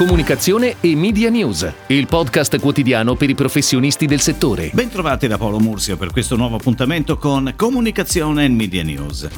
comunicazione e media news, il podcast quotidiano per i professionisti del settore. Bentrovati da Paolo Mursio per questo nuovo appuntamento con Comunicazione e Media News.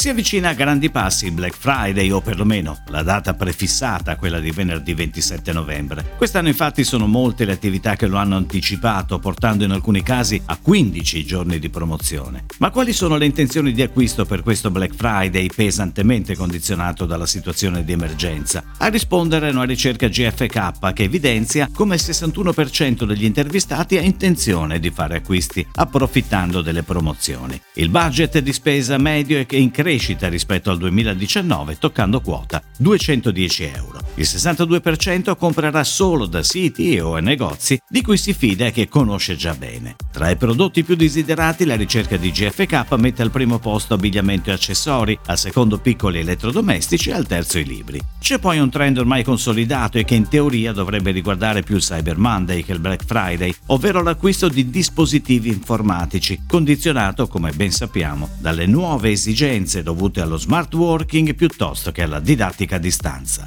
Si avvicina a grandi passi il Black Friday o perlomeno la data prefissata, quella di venerdì 27 novembre. Quest'anno infatti sono molte le attività che lo hanno anticipato, portando in alcuni casi a 15 giorni di promozione. Ma quali sono le intenzioni di acquisto per questo Black Friday pesantemente condizionato dalla situazione di emergenza? A rispondere una ricerca GFK che evidenzia come il 61% degli intervistati ha intenzione di fare acquisti approfittando delle promozioni. Il budget di spesa medio è in crescita rispetto al 2019, toccando quota 210 euro. Il 62% comprerà solo da siti o negozi di cui si fida e che conosce già bene. Tra i prodotti più desiderati la ricerca di GFK mette al primo posto abbigliamento e accessori, al secondo piccoli elettrodomestici e al terzo i libri. C'è poi un trend ormai consolidato e che in teoria dovrebbe riguardare più il Cyber Monday che il Black Friday, ovvero l'acquisto di dispositivi informatici, condizionato, come ben sappiamo, dalle nuove esigenze dovute allo smart working piuttosto che alla didattica a distanza.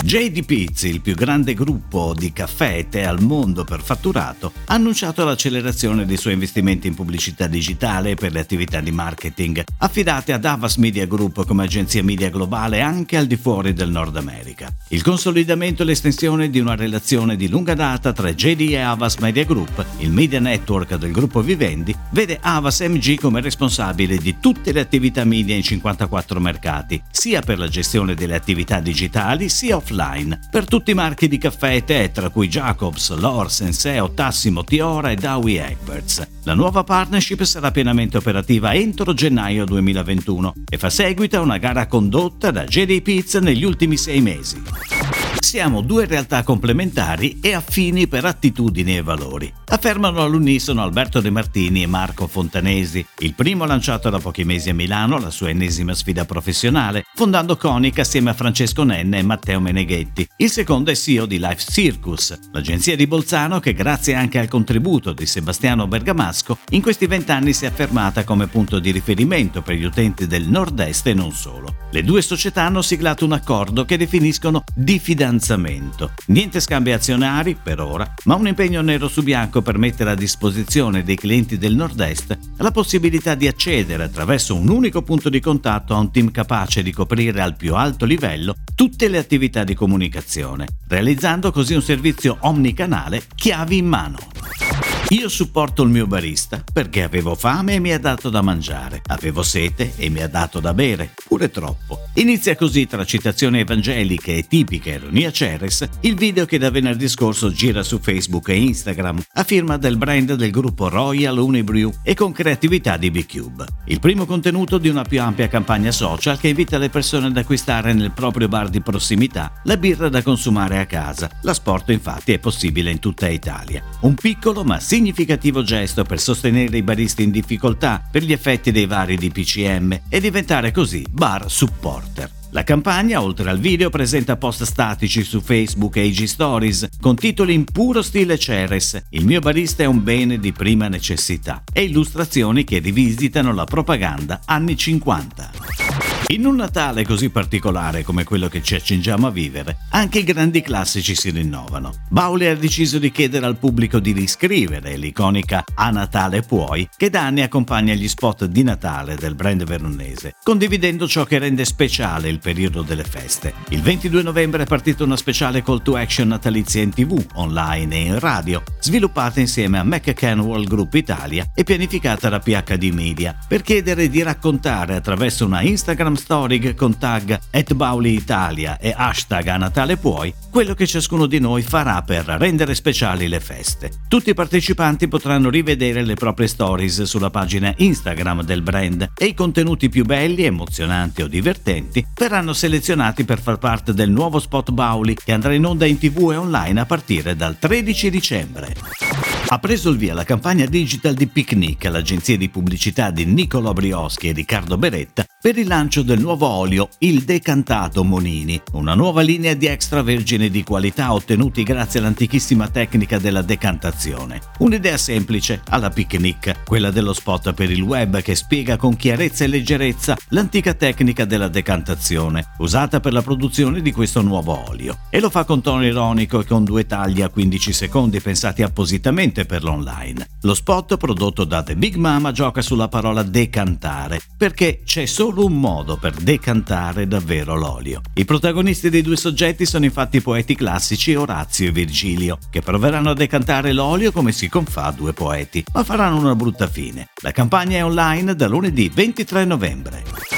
JD Pizzi, il più grande gruppo di caffè e tè al mondo per fatturato, ha annunciato l'accelerazione dei suoi investimenti in pubblicità digitale per le attività di marketing affidate ad Avas Media Group come agenzia media globale anche al di fuori del Nord America. Il consolidamento e l'estensione di una relazione di lunga data tra JD e Avas Media Group, il media network del gruppo Vivendi, vede Avas MG come responsabile di tutte le attività media in 54 mercati, sia per la gestione delle attività digitali sia offline per tutti i marchi di caffè e tè, tra cui Jacobs, Lor, Senseo, Tassimo, Tiora e Dowie Egberts. La nuova partnership sarà pienamente operativa entro gennaio 2021 e fa seguito a una gara condotta da JD Pizza negli ultimi sei mesi. Siamo due realtà complementari e affini per attitudini e valori. Affermano all'unisono Alberto De Martini e Marco Fontanesi. Il primo ha lanciato da pochi mesi a Milano la sua ennesima sfida professionale, fondando Conica assieme a Francesco Nenne e Matteo Meneghetti. Il secondo è CEO di Life Circus, l'agenzia di Bolzano che grazie anche al contributo di Sebastiano Bergamasco in questi vent'anni si è affermata come punto di riferimento per gli utenti del nord-est e non solo. Le due società hanno siglato un accordo che definiscono diffidenza fidanzamento. Niente scambi azionari per ora, ma un impegno nero su bianco per mettere a disposizione dei clienti del Nord-Est la possibilità di accedere attraverso un unico punto di contatto a un team capace di coprire al più alto livello tutte le attività di comunicazione, realizzando così un servizio omnicanale chiavi in mano. Io supporto il mio barista perché avevo fame e mi ha dato da mangiare, avevo sete e mi ha dato da bere, pure troppo. Inizia così tra citazioni evangeliche e tipiche ironia Ceres il video che da venerdì scorso gira su Facebook e Instagram a firma del brand del gruppo Royal Unibrew e con creatività di B-Cube. Il primo contenuto di una più ampia campagna social che invita le persone ad acquistare nel proprio bar di prossimità la birra da consumare a casa. L'asporto infatti è possibile in tutta Italia. Un piccolo ma significativo significativo gesto per sostenere i baristi in difficoltà per gli effetti dei vari DPCM e diventare così bar supporter. La campagna, oltre al video, presenta post statici su Facebook e IG Stories con titoli in puro stile Ceres, Il mio barista è un bene di prima necessità, e illustrazioni che rivisitano la propaganda anni 50. In un Natale così particolare come quello che ci accingiamo a vivere, anche i grandi classici si rinnovano. Bauli ha deciso di chiedere al pubblico di riscrivere l'iconica A Natale Puoi, che da anni accompagna gli spot di Natale del brand veronese, condividendo ciò che rende speciale il periodo delle feste. Il 22 novembre è partita una speciale call to action natalizia in tv, online e in radio, sviluppata insieme a McCann World Group Italia e pianificata da PHD Media, per chiedere di raccontare attraverso una Instagram story con tag @bauli_italia e hashtag a Natale puoi quello che ciascuno di noi farà per rendere speciali le feste. Tutti i partecipanti potranno rivedere le proprie stories sulla pagina Instagram del brand e i contenuti più belli, emozionanti o divertenti verranno selezionati per far parte del nuovo spot Bauli che andrà in onda in tv e online a partire dal 13 dicembre. Ha preso il via la campagna digital di Picnic, l'agenzia di pubblicità di Niccolò Brioschi e Riccardo Beretta, per il lancio del nuovo olio, il decantato Monini, una nuova linea di extravergine di qualità ottenuti grazie all'antichissima tecnica della decantazione. Un'idea semplice, alla picnic, quella dello spot per il web che spiega con chiarezza e leggerezza l'antica tecnica della decantazione, usata per la produzione di questo nuovo olio. E lo fa con tono ironico e con due tagli a 15 secondi pensati appositamente per l'online. Lo spot prodotto da The Big Mama gioca sulla parola decantare, perché c'è solo un modo per decantare davvero l'olio. I protagonisti dei due soggetti sono infatti i poeti classici Orazio e Virgilio, che proveranno a decantare l'olio come si confà a due poeti, ma faranno una brutta fine. La campagna è online da lunedì 23 novembre.